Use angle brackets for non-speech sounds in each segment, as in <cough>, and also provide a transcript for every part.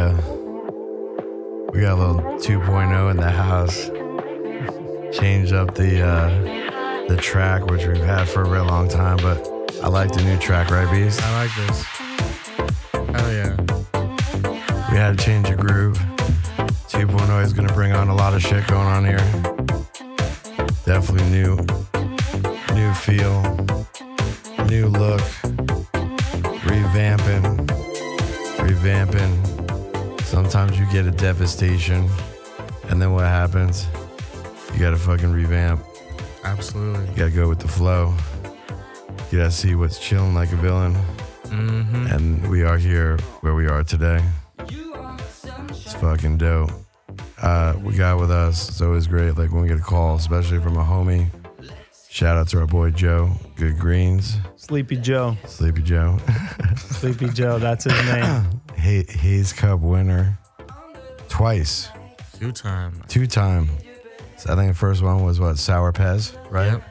yeah. We got a little 2.0 in the house. Change up the uh, the track, which we've had for a real long time, but I like the new track, right, Beast? I like this. Hell yeah. We had to change the groove. 2.0 is gonna bring on a lot of shit going on here. Definitely new, new feel, get a devastation, and then what happens? You gotta fucking revamp. Absolutely. You gotta go with the flow. You gotta see what's chilling like a villain. Mm-hmm. And we are here where we are today. It's fucking dope. Uh, we got with us. It's always great, like when we get a call, especially from a homie. Shout out to our boy Joe, Good Greens, Sleepy Joe. Sleepy Joe, <laughs> Sleepy Joe, that's his name. Hay- Hayes Cup winner, twice, Two time. two time. So I think the first one was what Sour Pez, right? Yep.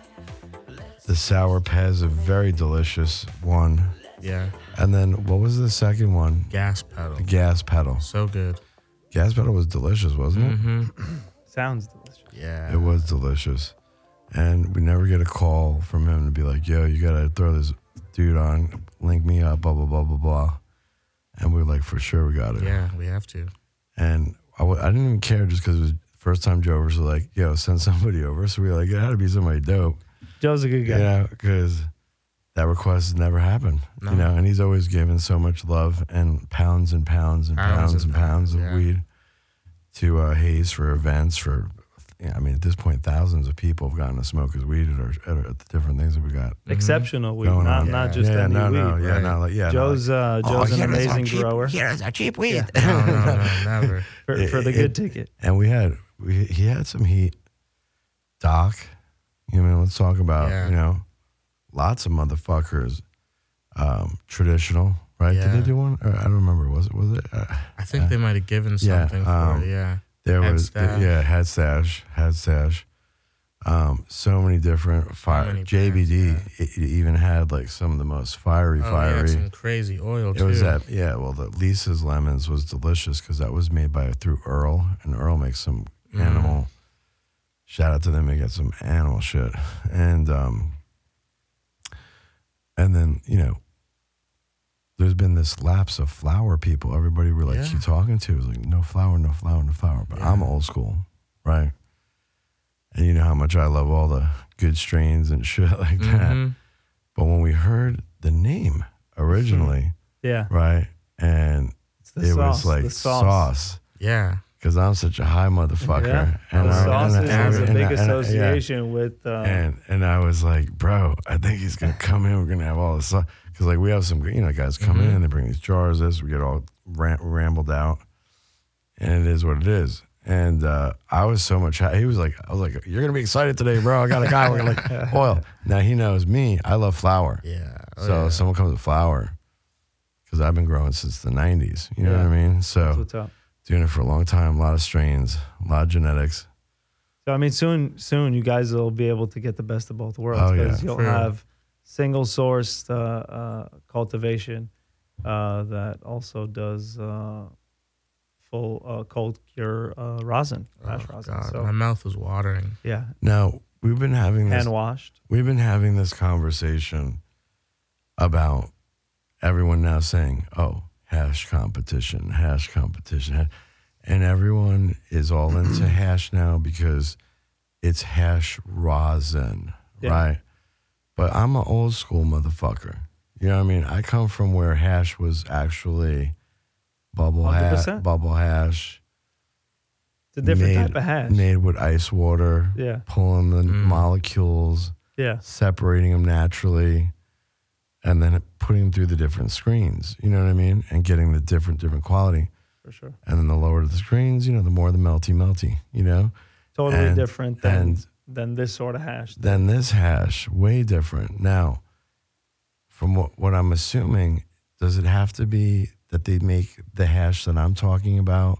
The Sour Pez, a very delicious one. Yeah. And then what was the second one? Gas pedal. The gas pedal. So good. Gas pedal was delicious, wasn't it? Mm-hmm. <clears throat> Sounds delicious. Yeah. It was delicious. And we never get a call from him to be like, yo, you got to throw this dude on, link me up, blah, blah, blah, blah, blah. And we are like, for sure, we got it. Yeah, we have to. And I w- I didn't even care just because it was first time Jovers were like, yo, send somebody over. So we were like, it had to be somebody dope. Joe's a good guy. You know, because that request has never happened. No. You know, and he's always given so much love and pounds and pounds and Pounds pounds, and and pounds, pounds, of yeah. weed to uh, Hayes for events. For, yeah, I mean, at this point, thousands of people have gotten to smoke his weed at, our, at, our, at the different things that we got. Exceptional weed, Going not on. not just yeah, any no, weed. no, yeah, right. not like, yeah. Joe's uh, like, Joe's "Oh, an amazing cheap- grower Here's our cheap weed. <laughs> No, no, no, never. for, for the good it- ticket. And we had we he had some heat. Doc, you know, let's talk about Yeah. you know, lots of motherfuckers. Um, traditional, right? Did they do one? Or I don't remember. Was it? Was it? Uh, I think they might have given Yeah, something um, for it. Yeah. There was stash. yeah, head sash, head sash. Um, so many different fire. many JBD brands, it, it even had like some of the most fiery, Oh, yeah, fiery. some crazy oil It too. was that, yeah. Well, the Lisa's lemons was delicious because that was made by through Earl, and Earl makes some Mm. animal. Shout out to them; they get some animal shit, and um, and then you know, there's been this lapse of flower people. Everybody we're like Yeah. keep talking to is like no flower, no flower, no flower. But Yeah. I'm old school, right? And you know how much I love all the good strains and shit <laughs> like that. Mhm. But when we heard the name originally, Yeah, right? And the it sauce. was like the sauce. sauce. Yeah. Because I'm such a high motherfucker. Yeah, And the I- sauce and I- is, and a big yeah. association with. Uh, And and I was like, bro, I think he's gonna come in. We're gonna have all this stuff because like we have some you know guys come Mm-hmm. in, they bring these jars. This we get all ram- rambled out, and it is what it is. And uh, I was so much. He was like, I was like, you're gonna be excited today, bro. I got a guy. We're like <laughs> oil. Now he knows me. I love flower. Yeah. Oh, so yeah. someone comes with flower, because I've been growing since the '90s. You know Yeah. what I mean? So doing it for a long time. A lot of strains, a lot of genetics. So I mean, soon, soon you guys will be able to get the best of both worlds Oh, yeah. because you'll True. have single sourced uh, uh, cultivation uh, that also does uh, full uh, cold cure uh, rosin, hash Oh, rosin. God, So my mouth is watering. yeah, Now we've been having this. hand washed. We've been having this conversation about everyone now saying, "Oh, hash competition, hash competition," and everyone is all into hash now because it's hash rosin, Yeah. right? But I'm an old school motherfucker. You know what I mean? I come from where hash was actually bubble hash, 100%. bubble hash, It's a different made, type of hash. made with ice water, Yeah, pulling the Mm. molecules yeah, separating them naturally and then putting them through the different screens you know what i mean and getting the different different quality for sure. and then the lower the screens you know the more the melty melty you know Totally And- different than and than this sort of hash. Than this hash way different now from what, what i'm assuming does it have to be that they make the hash that i'm talking about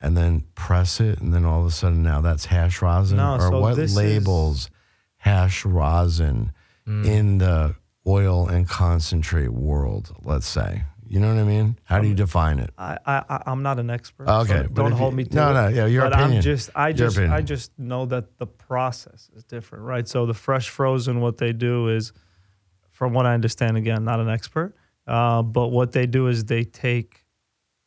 and then press it and then all of a sudden now that's hash rosin No, or so what this is- labels hash rosin Mm. in the oil and concentrate world, let's say. You know what I mean? How do you define it? I, I I'm not an expert. Okay, so but don't if hold you- me to no, it. no, yeah, your but opinion. I'm just I Your just I opinion. just know that the process is different, right? So the fresh frozen, what they do is, from what I understand, again, not an expert, uh, but what they do is they take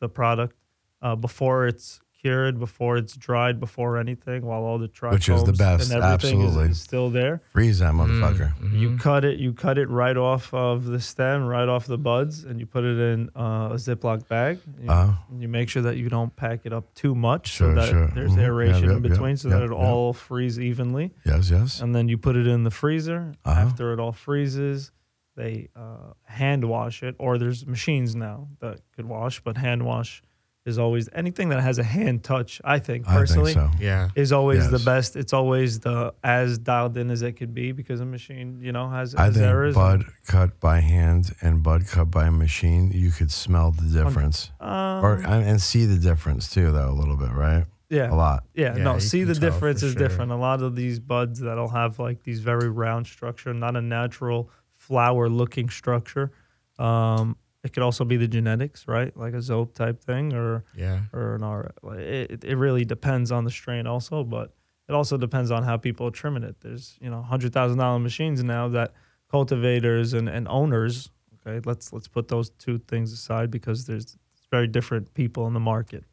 the product uh, before it's cured, before it's dried, before anything, while all the trichomes Which is the best, and everything is- absolutely. is still there. Freeze that motherfucker. Mm-hmm. You cut it. You cut it right off of the stem, right off the buds, and you put it in uh, a Ziploc bag. You, Uh, you make sure that you don't pack it up too much, Sure, so that sure. there's Mhm. aeration Yep, in yep, between, so yep, that it yep. all freeze evenly. yes, yes. And then you put it in the freezer. Uh-huh. After it all freezes, they uh, hand wash it, or there's machines now that could wash, but hand wash is always anything that has a hand touch. I think I personally think so. Yeah. is always the best. It's always the as dialed in as it could be because a machine, you know, has, I has think errors. bud cut by hand and bud cut by machine, you could smell the difference, Um, or and see the difference too, though a little bit, right? yeah, A lot. yeah, Yeah, No, see the difference is sure. different. A lot of these buds that'll have like these very round structure, not a natural flower looking structure. Um, it could also be the genetics, right? Like a zope type thing, or Yeah. or an R. It, it really depends on the strain also, but it also depends on how people are trimming it. There's you know hundred thousand dollar machines now that cultivators and, and owners. Okay, let's let's put those two things aside because there's very different people in the market.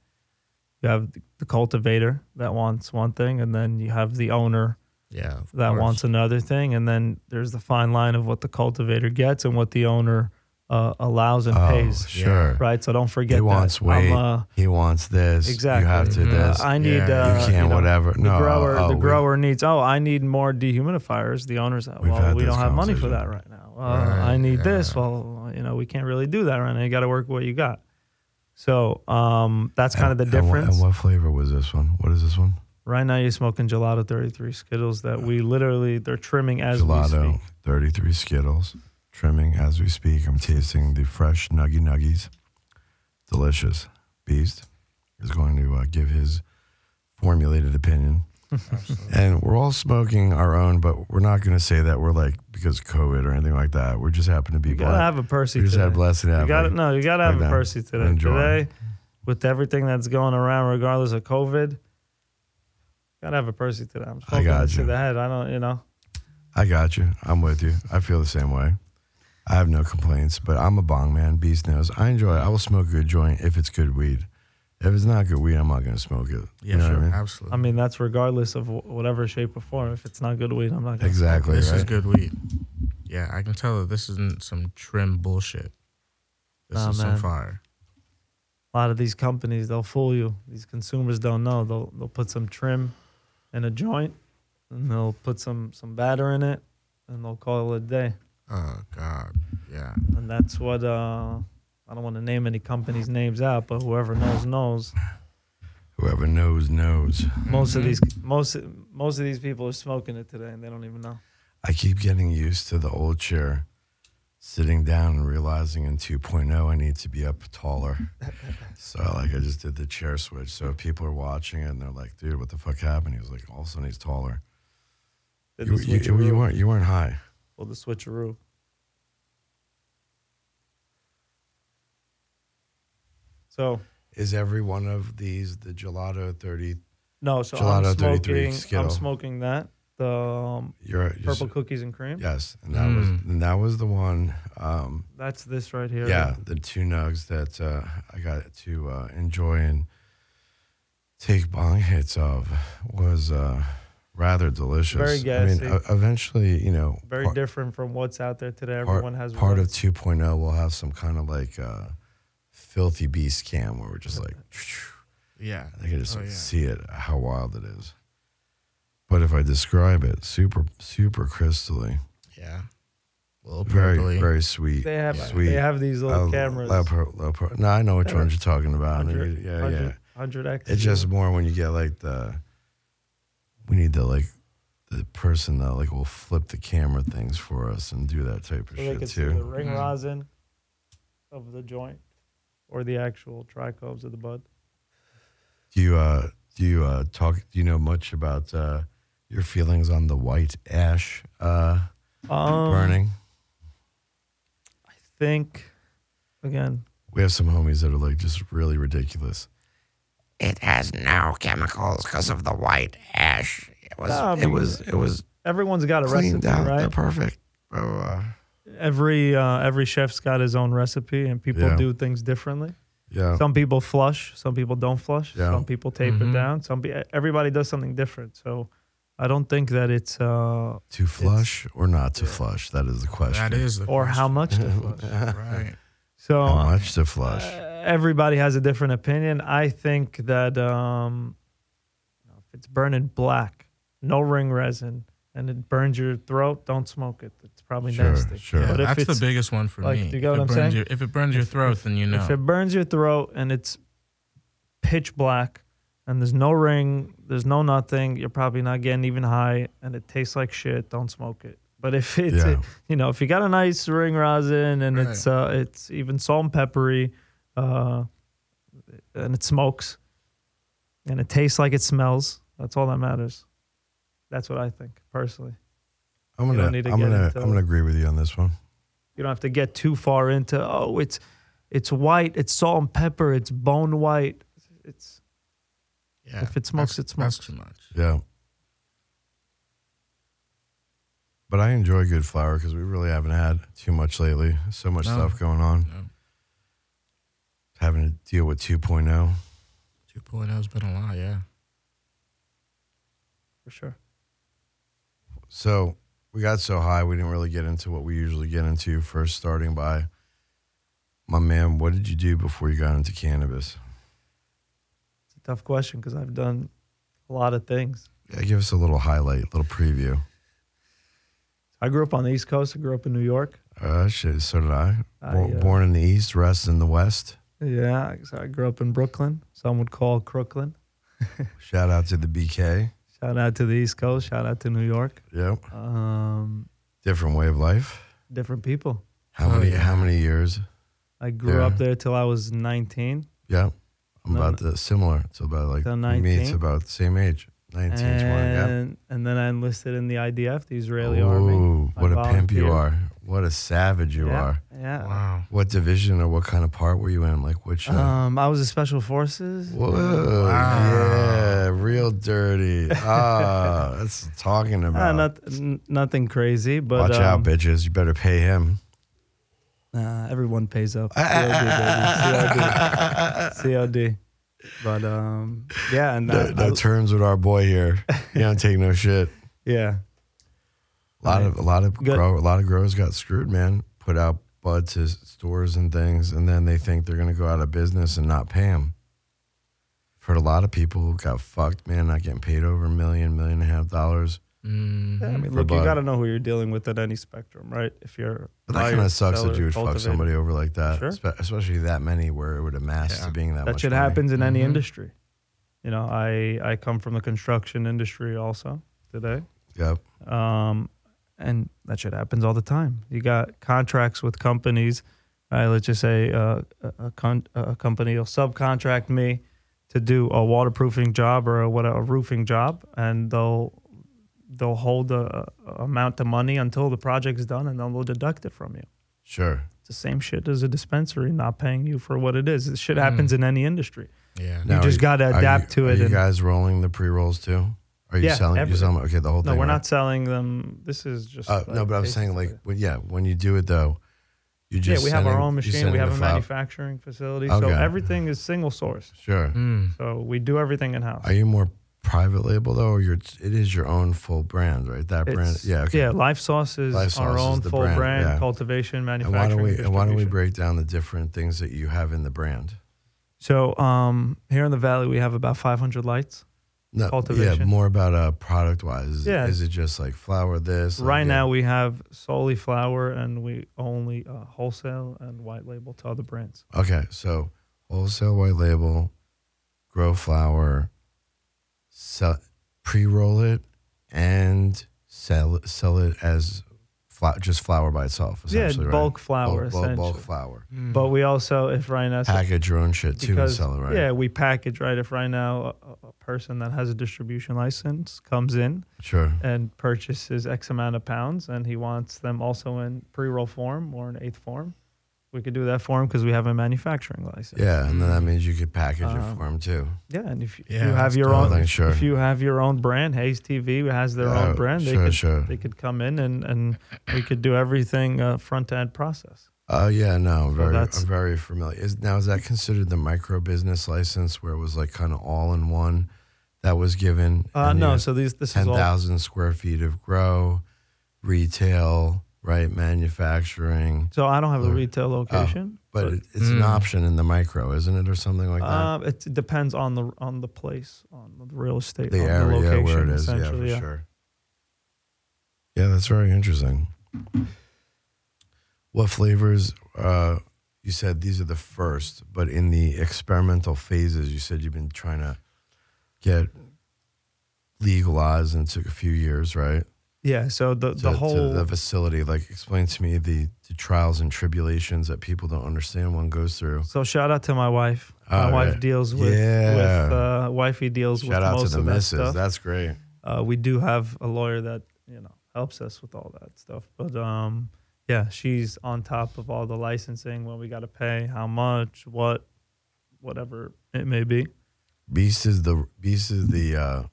You have the, cultivator that wants one thing, and then you have the owner Yeah. that course. wants another thing, and then there's the fine line of what the cultivator gets and what the owner uh, allows and oh, pays. sure. Right, so don't forget He wants that. weight. Uh, He wants this. Exactly. You have to Mhm. this. I need. Yeah, you uh, you can't know, whatever. The no, grower, oh, the we- grower needs. Oh, I need more dehumidifiers. The owner's well, we don't have money for that right now. Uh, Right, I need this. Well, you know, we can't really do that right now. You got to work with what you got. So um, that's kind of the And- and what- difference. And what flavor was this one? What is this one? right now, you're smoking Gelato 33 Skittles that we literally they're trimming as we Gelato, speak. 33 Skittles, trimming as we speak. I'm tasting the fresh Nuggy Nuggies. Delicious. Beast is going to uh, give his formulated opinion. And we're all smoking our own, but we're not going to say that we're like because COVID or anything like that. We just happen to be You gotta have a Percy We just today. had blessed to You got to like- no, you got to have like a. Percy today. Enjoy. Today, with everything that's going around, regardless of COVID, got to have a Percy today. I'm smoking got it to you. the head. I don't, you know. I got you. I'm with you. I feel the same way. I have no complaints, but I'm a bong man. Beast knows. I enjoy it. I will smoke a good joint if it's good weed. If it's not good weed, I'm not going to smoke it. Yeah, you know sure. I mean? Absolutely. I mean, that's regardless of wh- whatever shape or form. If it's not good weed, I'm not gonna Exactly. this right? is good weed. Yeah, I can tell that this isn't some trim bullshit. This Nah, is man. some fire. A lot of these companies, they'll fool you. These consumers don't know. They'll they'll put some trim in a joint, and they'll put some some batter in it, and they'll call it a day. Oh God. Yeah. And that's what uh, I don't want to name any companies' names out, but whoever knows knows. Whoever knows knows. Most of Mhm. these most most of these people are smoking it today, and they don't even know. I keep getting used to the old chair, sitting down and realizing in 2.0 I need to be up taller. <laughs> so like I just did the chair switch. So if people are watching it and they're like, "Dude, what the fuck happened?" He was like, "All of a sudden he's taller." Did You, you, you weren't you weren't high. Well, the switcheroo. So Is every one of these the gelato 30? no, so Gelato I'm 33 smoking. I'm Skittle. smoking that the um, You're, you're purple cookies and cream. Yes, and that was Mm. and that was the one. Um, That's this right here. yeah, the two nugs that uh, I got to uh, enjoy and take bong hits of was uh, rather delicious. Very I mean, eventually, you know, Very part, different from what's out there today. part, Everyone has part of ones. 2.0 will have some kind of like uh, filthy beast cam where we're just like, Yeah. I can just Oh, yeah. see it how wild it is. But if I describe it, super super crystally, Yeah. A little very purpley. very sweet. They have sweet. they have these little Uh, cameras. low pro- low pro- no, I know which They're ones you're talking about. 100, yeah, 100, yeah. 100x. It's just more when you get like the. We need the like, the person that like will flip the camera things for us and do that type of so they shit can see the too. ring Mhm. rosin of the joint or the actual trichomes of the bud. Do you uh do you uh talk? Do you know much about uh your feelings on the white ash uh Um, burning? I think again We have some homies that are like just really ridiculous. It has no chemicals because of the white ash. It was. No, I it was. It was Everyone's got a cleaned recipe, out. They're right? perfect. Blah, blah, blah. Every uh, every chef's got his own recipe, and people Yeah. do things differently. Yeah. Some people flush, some people don't flush. Yeah. Some people taper Mhm. down. Some pe- everybody does something different. So I don't think that it's uh, to flush or not to yeah. flush? That is the question. That is the or how much to <laughs> flush. right. So How much to flush? Uh, everybody has a different opinion. I think that um, if it's burning black, no ring resin, and it burns your throat, don't smoke it. It's probably Sure, nasty. sure. Yeah, But if that's the biggest one for like, me. you get if what it I'm burns saying? Your, if it burns your throat, if- then you know. If it burns your throat and it's pitch black and there's no ring, there's no nothing, you're probably not getting even high and it tastes like shit, don't smoke it. But if it's Yeah. you know, if you got a nice ring rosin and Right. it's uh it's even salt and peppery, uh and it smokes and it tastes like it smells, that's all that matters. That's what I think personally. I'm gonna need to I'm gonna into- I'm gonna agree with you on this one. You don't have to get too far into oh it's it's white, it's salt and pepper, it's bone white. It's yeah, if it smokes, that's- it smokes. That's too much. Yeah. But I enjoy good flower because we really haven't had too much lately. So much No. stuff going on. No. Having to deal with oh. 2.0. 2.0 has been a lot, yeah. for sure. So we got so high, we didn't really get into what we usually get into. First, starting by my man, what did you do before you got into cannabis? It's a tough question because I've done a lot of things. Yeah, give us a little highlight, a little preview. I grew up on the East Coast. I grew up in New York. Uh, shit, so did I. I, Bo- uh, Born in the East, rest in the West. Yeah, so I grew up in Brooklyn. Some would call Crooklyn. <laughs> Shout out to the BK. Shout out to the East Coast. Shout out to New York. Yep. Um, Different way of life. different people. How Oh, many? How many years? I grew Yeah. up there till I was 19. Yep. I'm No, about the similar. It's about like So me. It's 19? about the same age. 19, 20. Yep. And, and then I enlisted in the IDF, the Israeli army. Ooh, I what a pimp you volunteered. are. What a savage you yeah, are. Yeah. Wow. What division or what kind of part were you in? Like which? Uh, Um, I was a special forces. Whoa, Wow. yeah, real dirty. Ah, <laughs> that's talking Uh, about. not, n- nothing crazy, but Watch out, um, bitches. You better pay him. Nah, everyone pays up. <laughs> COD, baby. COD. COD. But um, yeah, and No, I- no I- terms with our boy here. You don't take no shit. <laughs> yeah, A lot of a lot of Good. grow a lot of growers got screwed, man. Put out bud to stores and things, and then they think they're gonna go out of business and not pay them. I've Heard a lot of people who got fucked, man, not getting paid over a million, million and a half dollars. Mhm. Yeah, I mean, For look, you bud. got to know who you're dealing with at any spectrum, right? If you're But that kind of sucks that you would fuck somebody over like that, Sure. espe- especially that many where it would amass Yeah. to being that, That much shit money. happens in any Mhm. industry. You know, I I come from the construction industry also today. Yep. Um, and that shit happens all the time. You got contracts with companies, right? Let's just say uh, a, a, con- a company will subcontract me to do a waterproofing job or a, what a roofing job, and they'll they'll hold a, a amount of money until the project's done, and then they'll deduct it from you. Sure. It's the same shit as a dispensary not paying you for what it is. This shit happens in any industry. Yeah. Now, just gotta are adapt to are it You and- guys rolling the pre rolls too? Are you Yeah, selling? You every- selling? Okay, the whole thing? No, thing. we're right? not selling them. This is just Uh, no, like but I'm saying like, basically- when, yeah, when you do it though, you just yeah, we have sending- our own you machine. sending We have the a flower- manufacturing facility, so Okay. everything is single source. Sure. Mm. So we do everything in house. Are you more private label though, or you're? It is your own full brand, right? That brand. Yeah. Okay. Yeah, Life Sauce is Life our Sauce is own the full brand, brand, yeah. cultivation, And why manufacturing. don't we? And why don't we distribution. break down the different things that you have in the brand? So um, here in the valley, we have about 500 lights. No, yeah, more about uh, product wise. Is, Yeah. is it just like flower? This like, right yeah. now, we have solely flower, and we only uh, wholesale and white label to other brands. Okay, so wholesale white label, grow flower, sell, pre-roll it, and sell sell it as fla- just flower by itself. Yeah, Essentially, bulk right? flower, bulk, bulk, essentially. bulk flower. Mm. But we also, if right now, Package your own shit too and sell it, right? yeah, we package right. If right now a, a person that has a distribution license comes in Sure. and purchases X amount of pounds, and he wants them also in pre-roll form or in eighth form, we could do that for him because we have a manufacturing license. Yeah, and then that means you could package it Um, for him too. Yeah, and if, Yeah, you have that's your own, sure. if you have your own brand, Hayes TV has their Yeah, own brand. They sure, could sure. they could come in and and we could do everything uh, front end process. Oh yeah, no, very, that's- I'm very familiar. Is now is that considered the micro business license where it was like kind of all in one that was given? Uh, and you no, had so these this is ten all thousand square feet of grow, retail, right, manufacturing. So I don't have a retail location, But it, it's an Mm. option in the micro, isn't it, or something like that? um, it depends on the on the place, on the real estate, the on area the location, where it is, yeah, for essentially. yeah. sure. Yeah, that's very interesting. What flavors? Uh, you said these are the first, but in the experimental phases, you said you've been trying to get legalized, and it took a few years, right? Yeah. So the To, the whole the facility. Like, explain to me the, the trials and tribulations that people don't understand one goes through. So shout out to my wife. My Oh, wife yeah. deals with Yeah. with uh, wifey deals Shout with out most to the of that stuff. That's great. Uh, we do have a lawyer that you know helps us with all that stuff. But um, yeah, she's on top of all the licensing. What we got to pay, how much, what, whatever it may be. Beast is the Beast is the uh,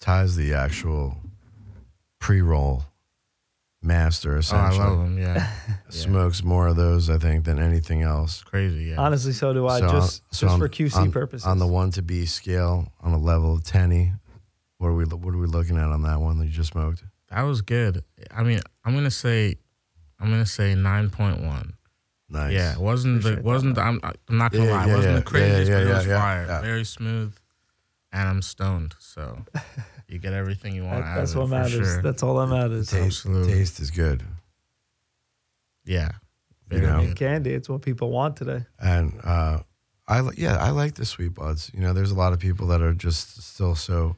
ties the actual pre roll master. Essentially. Oh, I love them. <laughs> Yeah, smokes more of those I think than anything else. crazy. Yeah. Honestly, so do I. So, just so just on- for QC on, purposes. on the one to be scale on a level of tenny. What are we What are we looking at on that one that you just smoked? That was good. I mean, I'm gonna say, I'm gonna say nine point one. Nice. Yeah, it wasn't the Appreciate that, wasn't the, I'm, I'm not gonna Yeah, lie, yeah, it wasn't yeah. the craziest, Yeah, but yeah, it was yeah, fire. yeah. Very smooth, and I'm stoned, so <laughs> you get everything you want That- out that's of what for matters. sure. That's all that matters. Taste, Absolutely. taste is good, yeah, You know. good. Candy, it's what people want today. and uh, I li- yeah I like the sweet buds. You know, there's a lot of people that are just still so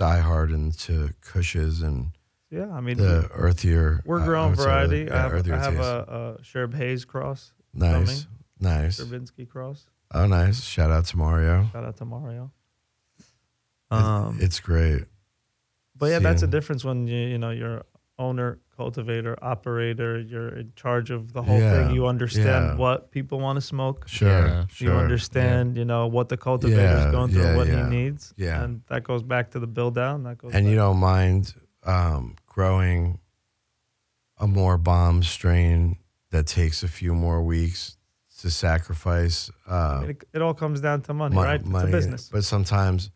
diehard into Kushes and Yeah, I mean, the earthier. we're I growing variety. the- I have, I have a, a Sherb Hayes cross, nice, nice. Sherbinski cross. Oh, nice! Shout out to Mario. Shout out to Mario. Um, it's great. But yeah, that's a difference when you you know you're owner, cultivator, operator. You're in charge of the whole Yeah, thing. You understand yeah. what people want to smoke. Sure, Yeah. sure. You understand, you know, what the cultivator's Yeah, going through, yeah, what yeah. he needs. Yeah. and that goes back to the build down. That goes. and back you don't mind um, growing a more bomb strain that takes a few more weeks to sacrifice I uh, mean, it, it all comes down to money, mon- right? It's a business. But sometimes,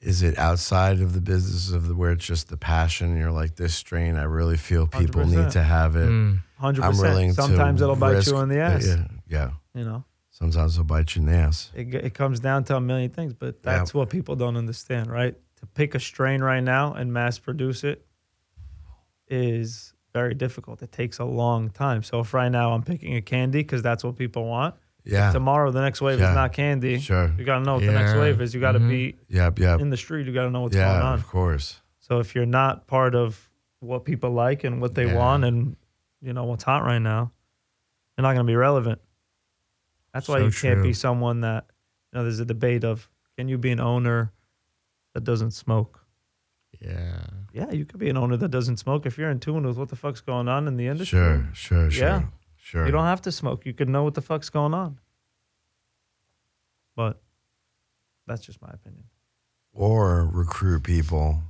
is it outside of the business of the where it's just the passion? And you're like, this strain, I really feel people need 100%. to have it. Mm, Hundred I'm willing percent. Sometimes to it'll bite risk- you in the ass. Yeah, yeah. You know, Sometimes it'll bite you in the ass. it, it comes down to a million things, but that's what people don't understand, right? To pick a strain right now and mass produce it is very difficult. It takes a long time. So if right now I'm picking a candy because that's what people want, Yeah. tomorrow the next wave Yeah. is not candy. Sure. You got to know what the next wave is. You got to Mhm. be Yep. Yep. in the street. You got to know what's going Yeah. on. Of course. So if you're not part of what people like and what they Yeah. want and you know what's hot right now, you're not going to be relevant. That's why So you can't true. be someone that you know. There's a debate of can you be an owner that doesn't smoke? yeah, Yeah, you could be an owner that doesn't smoke if you're in tune with what the fuck's going on in the industry. Sure. Sure. Sure. Yeah. Sure. You don't have to smoke. You could know what the fuck's going on. But that's just my opinion. or recruit people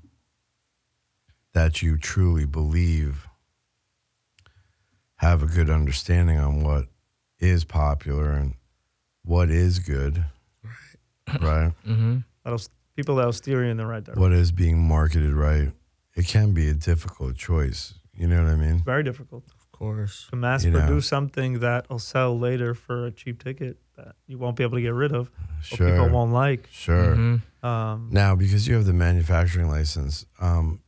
that you truly believe have a good understanding on what is popular and what is good, right? <laughs> mm-hmm. That'll people that'll steer you in the right direction. What is being marketed right. It can be a difficult choice. You know what I mean? Very difficult. Of course. to mass You know. produce something that'll sell later for a cheap ticket that you won't be able to get rid of or people won't like. Sure. Mhm. Um, Now, because you have the manufacturing license, um,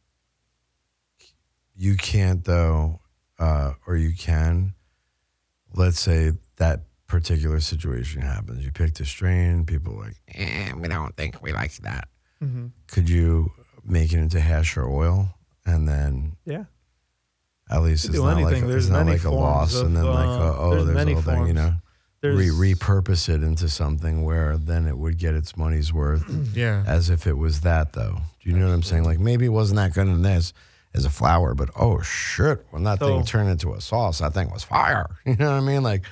you can't though, uh, or you can. Let's say that particular situation happens. You picked a strain. People are like, Eh, we don't think we like that. mhm. could you make it into hash or oil, and then Yeah, at least it's not like anything. a, There's it's not like a loss, and then like uh, a, oh, there's there's, many thing, you know. there's Re- repurpose it into something where then it would get its money's worth <clears throat> Yeah, as if it was that though. Do you know what I'm saying? Like maybe it wasn't that good in this, as a flower, but oh shit, when that thing turned into a sauce, that thing was fire. <laughs> You know what I mean? Like,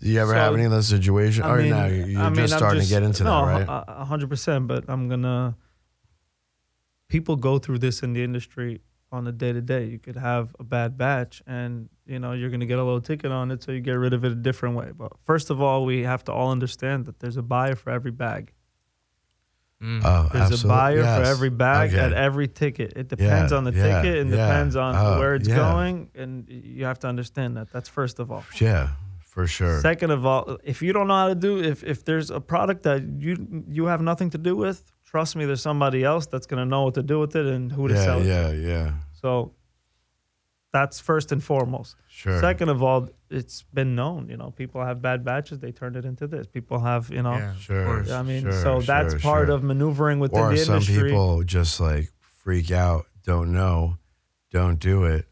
do you ever So, have any of those situations? I or mean, no, you're I mean, just I'm starting just- to get into no, that, right? a- a hundred percent. But I'm gonna. People go through this in the industry on a day to day. You could have a bad batch, and you know you're gonna get a low ticket on it, so you get rid of it a different way. But first of all, we have to all understand that there's a buyer for every bag. Mm. oh, There's absolute- a buyer yes. for every bag Okay. at every ticket. It depends Yeah, on the yeah, ticket and yeah. depends on Oh, where it's yeah. going, and you have to understand that. That's first of all. Yeah, for sure. Second of all, if you don't know how to do, if if there's a product that you you have nothing to do with, trust me, there's somebody else that's gonna know what to do with it and who to yeah, sell it. To. Yeah, to. yeah. So that's first and foremost. Sure. Second of all, it's been known. You know, people have bad batches, they turned it into this. People have, you know, yeah, Sure. course. I mean, Sure, so that's sure, part sure. of maneuvering within or the some industry. people just like freak out, don't know, don't do it,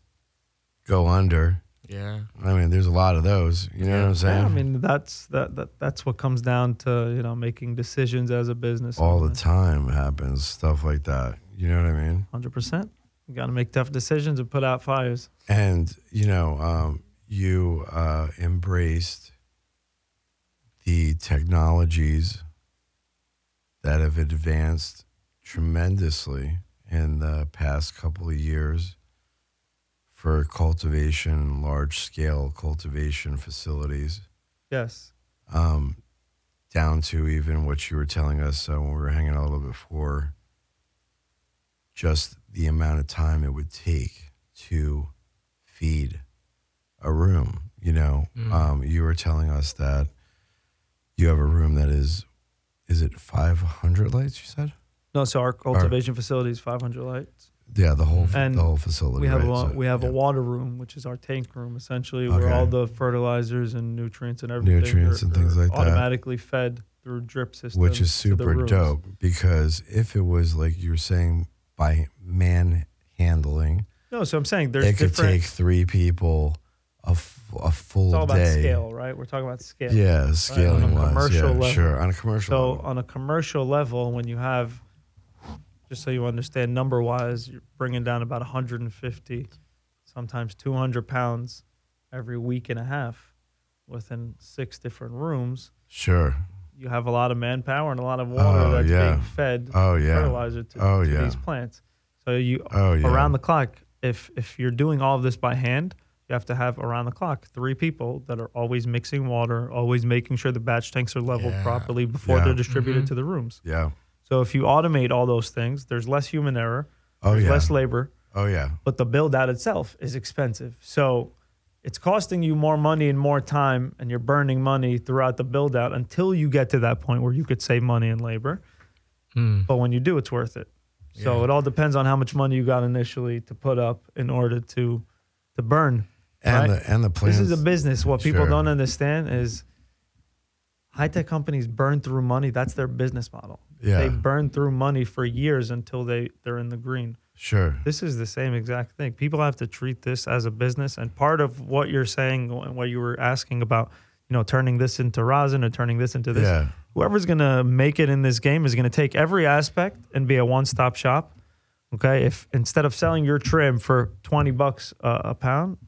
go under. Yeah. I mean, there's a lot of those. You know what I'm saying? Yeah, I mean, that's that, that that's what comes down to you know making decisions as a business. All the time happens stuff like that. You know what I mean? Hundred percent. You got to make tough decisions and put out fires. And you know, um, you uh, embraced the technologies that have advanced tremendously in the past couple of years for cultivation, large scale cultivation facilities. Yes. um, down to even what you were telling us uh, when we were hanging out a little before, just the amount of time it would take to feed a room. You know, Mm. um, you were telling us that you have a room that is, is it 500 lights, you said? No, so our cultivation facility is 500 lights. Yeah, the whole And the whole facility. We have right? a So, we have yeah. a water room, which is our tank room, essentially, where all the fertilizers and nutrients and everything Nutrients are- and things like that. automatically fed through drip systems, which is super dope because if it was like you were saying by man handling, No, so I'm saying there's it could take three people a, f- a full it's all about day. scale, right? We're talking about scale. Yeah, scaling wise. commercial yeah, level. sure. On a commercial So level. on a commercial level, when you have, just so you understand, number wise, you're bringing down about 150, sometimes 200 pounds every week and a half within six different rooms. Sure. You have a lot of manpower and a lot of water Oh, that's yeah. being fed Oh yeah. fertilizer to, Oh, to yeah. these plants. So you Oh yeah. around the clock, if if you're doing all of this by hand, you have to have around the clock three people that are always mixing water, always making sure the batch tanks are leveled Yeah. properly before Yeah. they're distributed Mhm. to the rooms. Yeah. So if you automate all those things, there's less human error, Oh there's yeah. less labor, oh yeah. but the build out itself is expensive. So it's costing you more money and more time, and you're burning money throughout the build out until you get to that point where you could save money and labor. Mm. But when you do, it's worth it. So Yeah. it all depends on how much money you got initially to put up in order to to burn. And right? the and the plans. This is a business. What people Sure. don't understand is high tech companies burn through money. That's their business model. Yeah. They burn through money for years until they, they're in the green. Sure. This is the same exact thing. People have to treat this as a business. And part of what you're saying and what you were asking about, you know, turning this into rosin or turning this into this, Yeah. whoever's going to make it in this game is going to take every aspect and be a one-stop shop. Okay, if instead of selling your trim for twenty bucks a, a pound,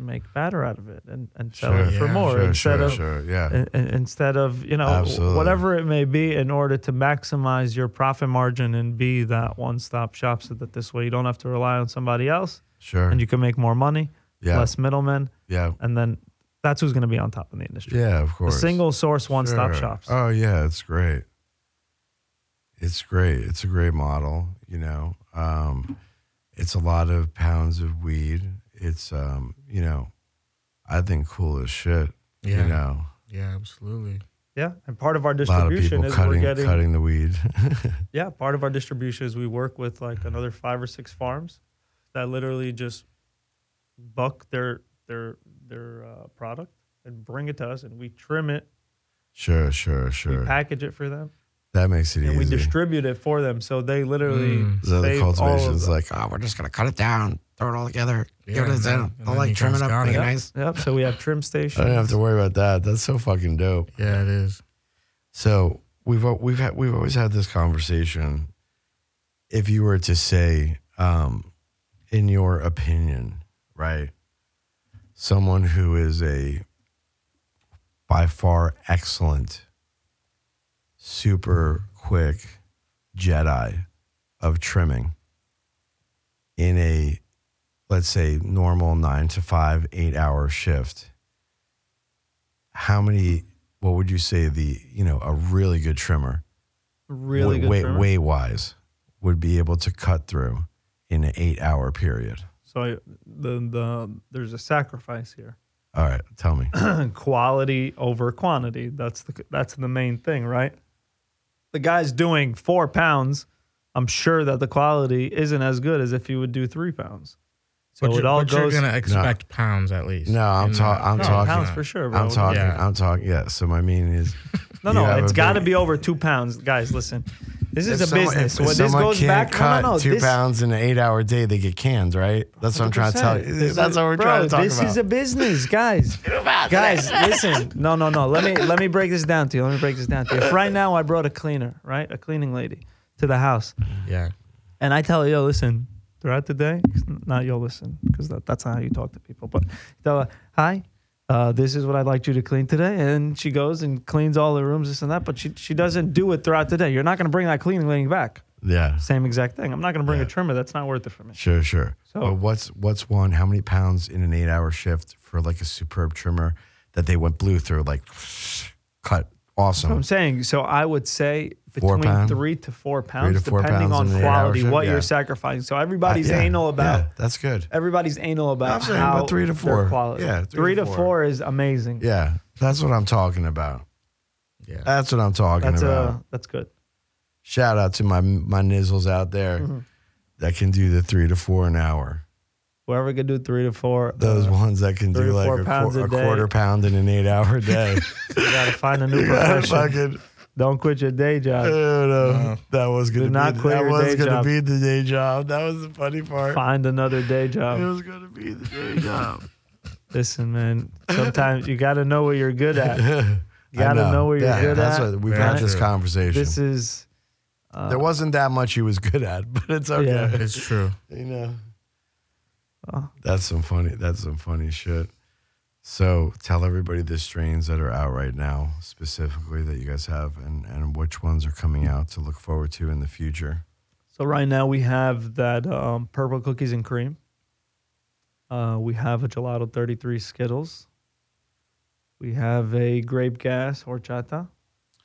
make batter out of it and, and sell Sure. it for Yeah. more Sure. instead Sure. of Sure. Yeah. in- in- instead of you know Absolutely. whatever it may be in order to maximize your profit margin and be that one-stop shop so that this way you don't have to rely on somebody else Sure. and you can make more money, yeah. less middlemen, Yeah. and then that's who's going to be on top in the industry. Yeah. Of course. single source one-stop Sure. shops. Oh yeah, it's great. It's great. It's a great model. You know, um, it's a lot of pounds of weed. It's um, you know, I think cool as shit. Yeah. You know, Yeah, absolutely. Yeah, and part of our a lot of distribution is cutting we're getting cutting the weed. <laughs> yeah. Part of our distribution is we work with like another five or six farms that literally just buck their their their uh, product and bring it to us, and we trim it, sure, sure, we sure. package it for them, That makes it and we distribute it for them. So they literally Mm. so the save all of cultivation's like, Oh, we're just gonna cut it down, throw it all together, Yeah, give it a and then- zin. and I'll then like you trim it guys up, got make it it. nice. Yep. So we have trim stations. <laughs> I don't have to worry about that. That's so fucking dope. Yeah, it is. So we've we've had we've always had this conversation. If you were to say, um, in your opinion, right? Someone who is a by far excellent, super quick Jedi of trimming in a, let's say, normal nine to five, eight hour shift. How many, what would you say the, you know, a really good trimmer? Really weight, good weight, trimmer. weight wise would be able to cut through in an eight hour period. So the the there's a sacrifice here. All right, tell me. <clears throat> quality over quantity. That's the that's the main thing, right? The guy's doing four pounds. I'm sure that the quality isn't as good as if he would do three pounds. So but it you're, all but you're gonna expect pounds at least. No, I'm in ta- I'm no, talking- pounds for sure, bro. I'm talking. Yeah. I'm talking. Yeah. So my meaning is, No, you no, it's got to be over two pounds, guys. Listen, this is if a someone- business. If, When if this someone goes can't back, cut no, no, no. two this, pounds in an eight-hour day, they get canned, right? That's what I'm trying to tell you. 100%. This That's is- what we're bro, trying to talk about. this about. is a business, guys. <laughs> guys, listen. No, no, no. Let me let me break this down to you. Let me break this down to you. If right now I brought a cleaner, right, a cleaning lady, to the house, Yeah. and I tell her, yo, listen, throughout the day, not yo, listen, because that, that's not how you talk to people. But tell her, hi, uh, this is what I'd like you to clean today. And she goes and cleans all the rooms, this and that. But she, she doesn't do it throughout the day. You're not going to bring that cleaning lady back. yeah. Same exact thing. I'm not going to bring Yeah. a trimmer. That's not worth it for me. Sure, sure. So- but what's what's one? How many pounds in an eight-hour shift for like a superb trimmer that they went blue through, like <sniffs> cut So I'm saying, so I would say Four between pound? three to four pounds, to four depending pounds in on an eight-hour quality, shift? what Yeah. you're sacrificing. So everybody's Uh, yeah, anal about Yeah, that's good. everybody's anal about I'm saying how about three to their four. quality. Yeah, three, to four. is amazing. Yeah, that's what I'm talking about. Yeah. That's what I'm talking That's about. uh, that's good. Shout out to my my nizzles out there Mm-hmm. that can do the three to four an hour. Whoever could do three to four, Those uh, ones that can three do to like four a, pounds quar- a a day. quarter pound in an eight hour day. <laughs> you gotta find a new <laughs> profession. fucking, Don't quit your day job. oh, no, No. that was gonna Do not be the, quit that your was day gonna job. be the day job. That was the funny part. Find another day job. It job. was gonna be the day job. <laughs> Listen, man. Sometimes you gotta know what you're good at. <laughs> You gotta know, what you're yeah, good that's at. What, we've Very had this true. conversation. This is. Uh, there wasn't that much he was good at, <laughs> but it's okay. Yeah. It's true. You know. Oh. That's some funny that's some funny shit. So tell everybody the strains that are out right now, specifically that you guys have and, and which ones are coming out to look forward to in the future. So right now we have that um, purple cookies and cream. Uh, we have a gelato 33 Skittles. We have a grape gas horchata.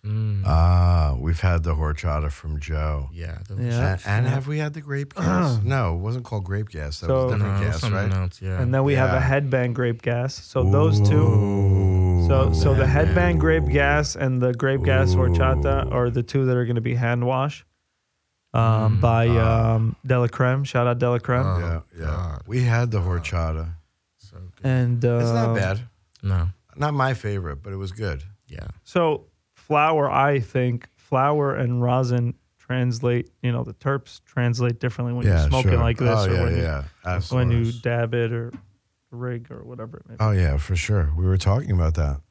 Mm. Ah, we've had the horchata from Joe. yeah. that Yeah. And, and have we had the grape gas? <clears throat> no, it wasn't called grape gas. That So- was different it was gas, something right? else. Yeah. And then we have Yeah. a headband grape gas. So those two. So so the headband grape gas and the grape gas horchata are the two that are going to be hand wash um, Mm. by Ah. um, Della Creme. Shout out Della Creme. Oh, Yeah, yeah. God. We had the horchata. So good. and uh, It's not bad. No. Not my favorite, but it was good. Yeah. So flower, I think flower and rosin translate. You know, the terps translate differently when yeah, you're smoking sure. like this Oh, or yeah, when, yeah. you, when you dab it or rig or whatever it may be. Oh yeah, for sure. We were talking about that.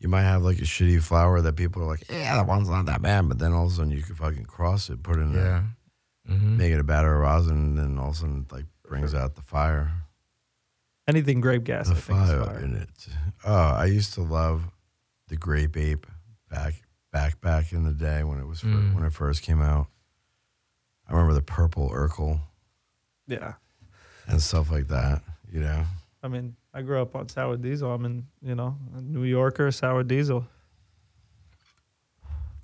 You might have like a shitty flower that people are like, yeah, that one's not that bad, but then all of a sudden you can fucking cross it, put it in there, Yeah. Mm-hmm. make it a batter of rosin, and then all of a sudden like brings out the fire, Anything grape gas, the I think is fire fire. in it. Oh, I used to love the grape ape back back back in the day when it was fir- Mm. when it first came out. I remember the purple Urkel Yeah. and stuff like that. You know, I mean, I grew up on sour diesel. I'm in, you know, a New Yorker sour diesel.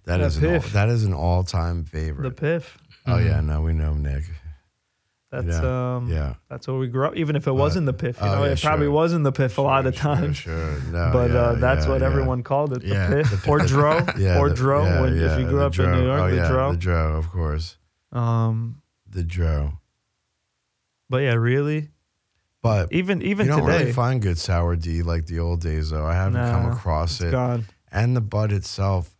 That the is an all, that is an all time favorite. The piff. oh yeah, no, we know Nick. That's Yeah, um Yeah. that's what we grew up even if it wasn't the piff, you oh, know, yeah, it probably sure. wasn't the piff a lot of times. Sure, sure. No, <laughs> but yeah, uh, that's what everyone called it, the Yeah. piff or dro <laughs> Yeah, or the- dro yeah, when, yeah, if you grew the up in dro. New York, oh, the yeah, dro. The dro, of course. Um The dro. but yeah, really But even even you don't today really find good sour D like the old days, though. I haven't come across it's it. gone. And the bud itself,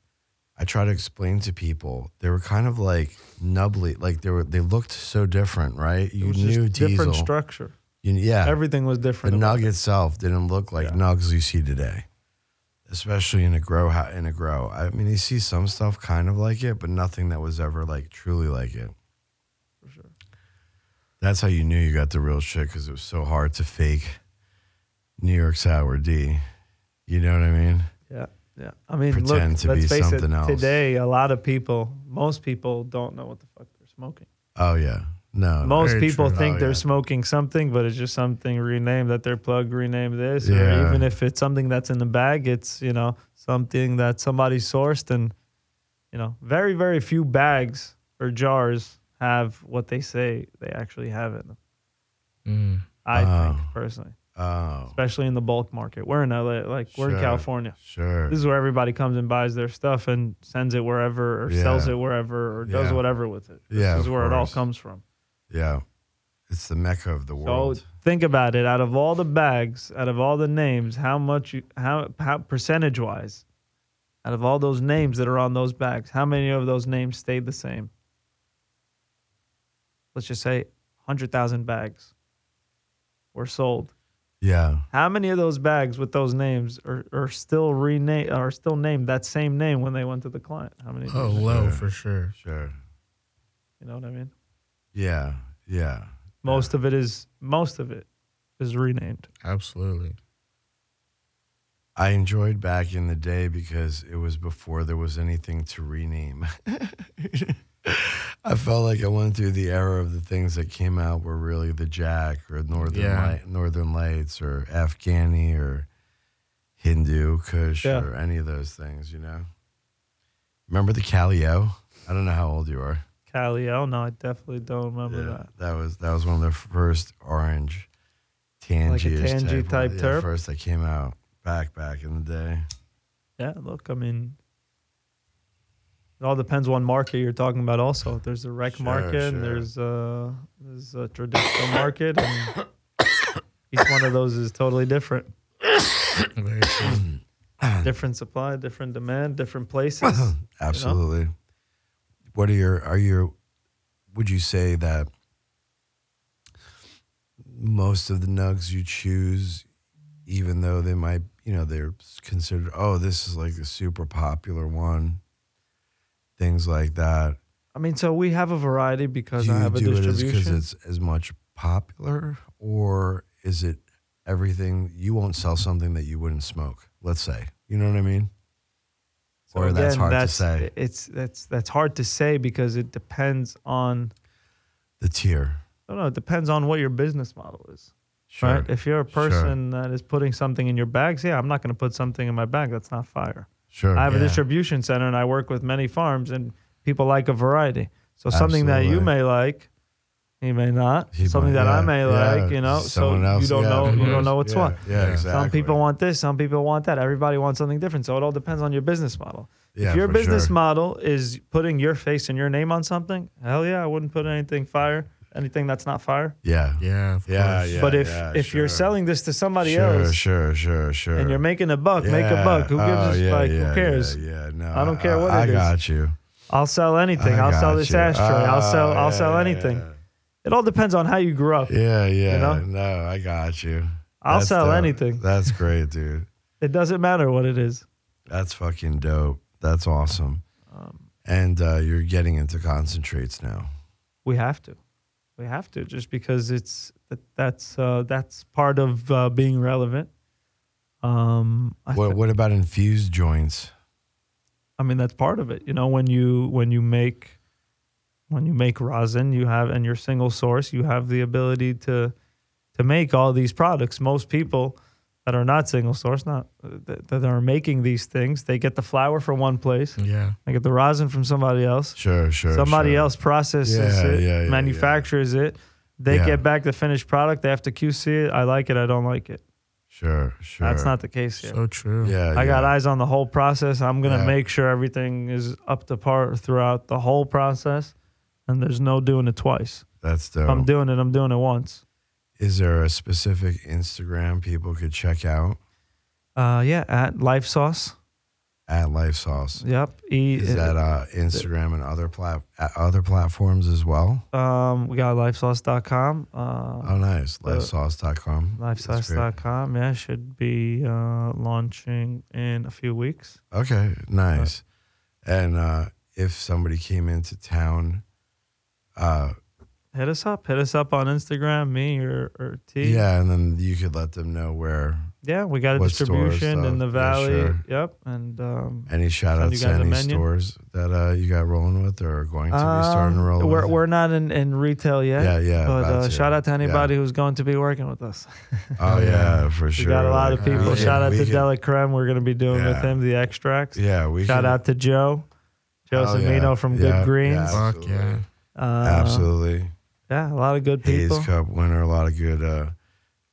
I try to explain to people, they were kind of like nubbly, like they were. They looked so different, right? You knew just different structure. You- yeah, Everything was different. The nug it. itself didn't look like Yeah. nugs you see today, especially in a grow. In a grow, I mean, you see some stuff kind of like it, but nothing that was ever like truly like it. For sure. That's how you knew you got the real shit because it was so hard to fake New York sour D. You know what I mean? Yeah, yeah. I mean, Pretend look, to let's be face something it. else. Today, a lot of people, most people, don't know what the fuck they're smoking. Oh yeah, no, most people true. think Oh, they're yeah. smoking something, but it's just something renamed that their plug renamed this, or Yeah. even if it's something that's in the bag, it's you know something that somebody sourced, and you know, very very few bags or jars have what they say they actually have in them. Mm. I Oh. think personally, oh especially in the bulk market. We're in LA, like we're in California. sure, This is where everybody comes and buys their stuff and sends it wherever or sells it wherever or does Yeah. whatever with it. This Yeah, is where it all comes from. yeah, it's the mecca of the world. So think about it. Out of all the bags, out of all the names, how much you how how percentage wise, out of all those names that are on those bags, how many of those names stayed the same? Let's just say hundred thousand bags were sold. Yeah, How many of those bags with those names are, are still renamed are still named that same name when they went to the client? How many? Oh, low for sure. sure, You know what I mean? yeah, yeah. Most of it is most of it is renamed. Absolutely. I enjoyed back in the day because it was before there was anything to rename. <laughs> <laughs> I felt like I went through the era of the things that came out were really the Jack or Northern Yeah. Light, Northern Lights or Afghani or Hindu Kush Yeah. or any of those things, you know. Remember the Calio? I don't know how old you are. Calio, no, I definitely don't remember Yeah, that. that was that was one of the first orange tangy tangy type, type terp? Yeah, first that came out back back in the day. Yeah, look, I mean, it all depends what market you're talking about. Also, there's a rec Sure, market, sure. and there's a there's a traditional market, and each one of those is totally different. <coughs> Different supply, different demand, different places. <coughs> Absolutely. What are your are your would you say that most of the nugs you choose, even though they might you know, they're considered oh, this is like a super popular one, things like that. I mean, so we have a variety because do I you have a do it because distribution. it's as much popular or is it everything you won't sell something that you wouldn't smoke, let's say. You know what I mean? So or that's again, hard to say. It's that's that's hard to say because it depends on. The tier. No, no, it depends on what your business model is. Sure. Right? If you're a person that is putting something in your bags, yeah, I'm not going to put something in my bag that's not fire. Sure. I have a distribution center and I work with many farms and people like a variety. So something that you may like, he may not. He something might- that I may yeah. like, you know. Someone so else, you don't yeah, know you don't mm-hmm. know what's yeah, what. Yeah, Yeah. exactly. Some people want this, some people want that. Everybody wants something different. So it all depends on your business model. Yeah, if your business sure. model is putting your face and your name on something, hell yeah, I wouldn't put anything fire, anything that's not fire. Yeah. Yeah, of Yeah, course. yeah. but if if sure. you're selling this to somebody sure, else Sure, sure, sure. and you're making a buck, make a buck. Who gives Oh, a yeah, like? yeah, who cares? Yeah, yeah, no. I don't care what it is. I it is. got you. I'll sell anything. I I'll sell this you. ashtray. I'll sell. Oh, I'll sell anything. Yeah, It all depends on how you grew up. yeah. yeah, know? No, I got you. I'll That's sell dope. anything. That's great, dude. <laughs> It doesn't matter what it is. That's fucking dope. That's awesome. Um, And uh, you're getting into concentrates now. we have to. We have to just because it's that, that's uh, that's part of uh, being relevant. Um, What thi- What about infused joints? I mean that's part of it. You know, when you when you make when you make rosin, you have and you're single source, you have the ability to to make all these products. Most people that are not single source, not that, that are making these things, they get the flower from one place, yeah, they get the rosin from somebody else. Sure, sure. somebody sure. else processes Yeah, it, yeah, yeah, manufactures it. They get back the finished product. They have to QC it. I like it. I don't like it. Sure, sure. That's not the case here. so true. Yeah, I got eyes on the whole process. I'm gonna make sure everything is up to par throughout the whole process, and there's no doing it twice. That's If I'm doing it, I'm doing it once. Is there a specific Instagram people could check out Uh, yeah, at Life Sauce. at Life Sauce? Yep. E, Is that uh, Instagram and other plat uh, other platforms as well? um, we got lifesauce.com. Uh, Oh, nice. Uh, Lifesauce.com. Lifesauce.com. Yeah, should be uh, launching in a few weeks. Okay, nice. And uh, if somebody came into town, uh, hit us up. Hit us up on Instagram, me or, or T. Yeah, and then you could let them know where. Yeah, we got a distribution in the valley. sure. Yep. And um, Any shout outs to any stores that uh, you got rolling with or are going to be starting to um, roll we're, with? we're not in, in retail yet. yeah, yeah. But uh, shout out to Yeah. anybody who's going to be working with us. Oh, yeah, <laughs> for sure. We got a lot of people. Shout out to Dela Creme. We're going to be doing with Yeah. him the extracts. Yeah, we Shout could- out to Joe. Joe Oh, yeah. from Yeah, Good Greens. yeah. Fuck Absolutely. yeah. Uh, Absolutely. Yeah, a lot of good people. Hayes people. Cup winner, a lot of good uh,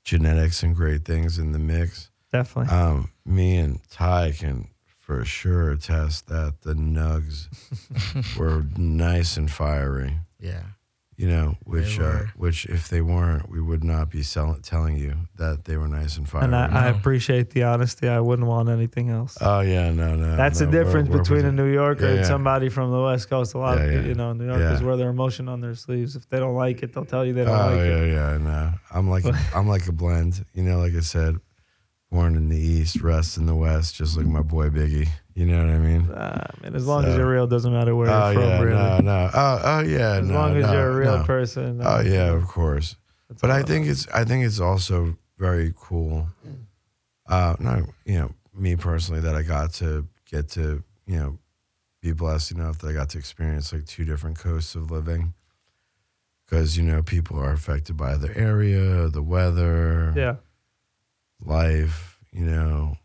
genetics and great things in the mix. Definitely. Um, me and Ty can for sure attest that the nugs <laughs> were nice and fiery. Yeah. You know, which uh, which if they weren't, we would not be sell- telling you that they were nice and fiery. and I, I appreciate the honesty. I wouldn't want anything else. oh yeah, no, no. That's no, the we're- difference we're between a New Yorker Yeah, and somebody from the West Coast. A lot Yeah, of yeah. people, you know, New Yorkers Yeah. wear their emotion on their sleeves. If they don't like it, they'll tell you they don't Oh like yeah, it. yeah, no. I'm like a, I'm like a blend. You know, like I said, born in the East, rest in the West, just like my boy Biggie. You know what I mean? Uh, man, as long as you're real, doesn't matter where oh you're from, yeah, really. no, no. Oh, oh yeah, as no, long as no, you're a real no. person. Oh yeah, of course. But I think it's I think it's also very cool. Uh, no, you know, me personally, that I got to get to you know be blessed enough that I got to experience like two different coasts of living. Because you know people are affected by the area, the weather, yeah, life. You know,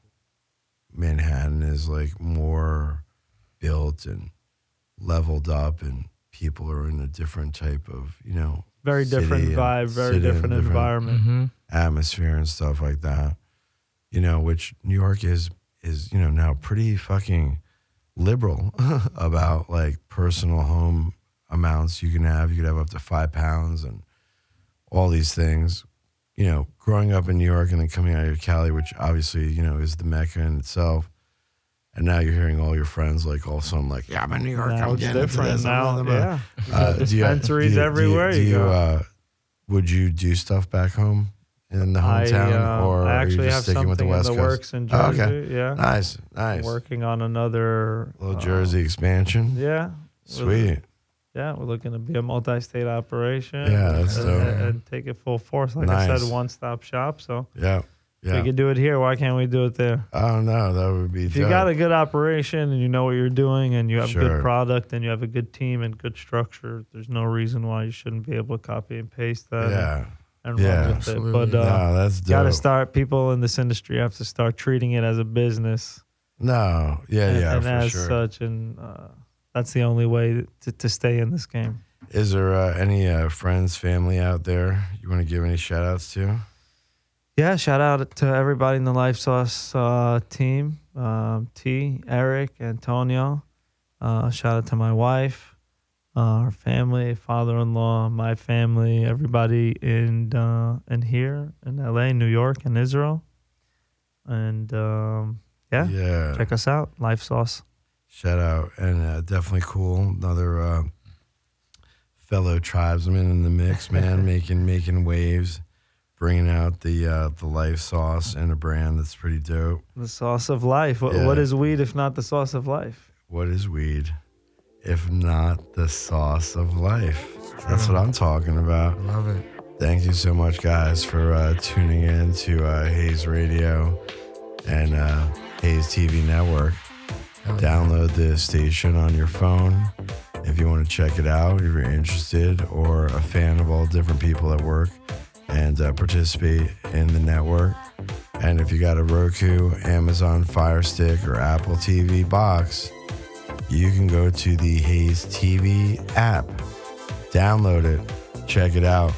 Manhattan is like more built and leveled up, and people are in a different type of you know very different vibe, very different, different- environment. Mm-hmm. atmosphere and stuff like that. You know, which New York is is you know now pretty fucking liberal <laughs> about like personal home amounts you can have. You could have up to five pounds and all these things. You know, growing up in New York and then coming out of Cali, which obviously you know is the mecca in itself. And now you're hearing all your friends like all of a sudden like, yeah, I'm in New York. Now I'm it's getting different. this, Now, yeah, You Uh, do you- <laughs> dispensaries do you- do you- everywhere. Do you you, go. uh, would you do stuff back home in the I, hometown, uh, or I are actually you have just sticking with the West in the Coast? works in Oh, okay. Yeah, Nice, nice. working on another little uh, Jersey expansion. Yeah, Sweet. Yeah, we're looking to be a multi-state operation. Yeah, that's and, dope. and- and take it full force. Like I said, one-stop shop. So Yeah, we yeah. can do it here. Why can't we do it there? Oh no, that would be. If you got a good operation and you know what you're doing and you have Sure. good product and you have a good team and good structure, there's no reason why you shouldn't be able to copy and paste that and- yeah, and, Yeah. run with it. Absolutely. But uh, no, that's dope. got to start. People in this industry have to start treating it as a business. No, yeah, and, yeah, and for as sure. such, and uh, that's the only way to, to stay in this game. Is there uh, any uh, friends, family out there you want to give any shout outs to? Yeah, shout out to everybody in the Life Sauce uh, team um, T, Eric, Antonio. Uh, shout out to my wife, uh, her family, father in law, my family, everybody in, uh, in here in LA, New York, and Israel. And um, yeah, yeah. check us out, Life Sauce. Shout out and uh, definitely cool. Another uh, fellow tribesman in the mix, <laughs> man, making making waves, bringing out the uh, the life sauce and a brand that's pretty dope. The sauce of life. What, Yeah. what is weed if not the sauce of life? What is weed, if not the sauce of life? That's what I'm talking about. Love it. Thank you so much, guys, for uh, tuning in to uh, Hayes Radio and uh, Hayes TV Network. Yeah. Download the station on your phone if you want to check it out, if you're interested or a fan of all different people at work and uh, participate in the network. And if you got a Roku, Amazon Fire Stick, or Apple TV box, you can go to the Hayes TV app, download it, check it out.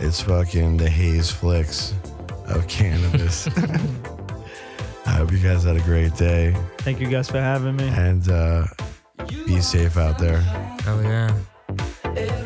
It's fucking the Hayes Flicks of <laughs> cannabis. <laughs> I hope you guys had a great day Thank you guys for having me. and uh, be safe out there. Hell yeah. Every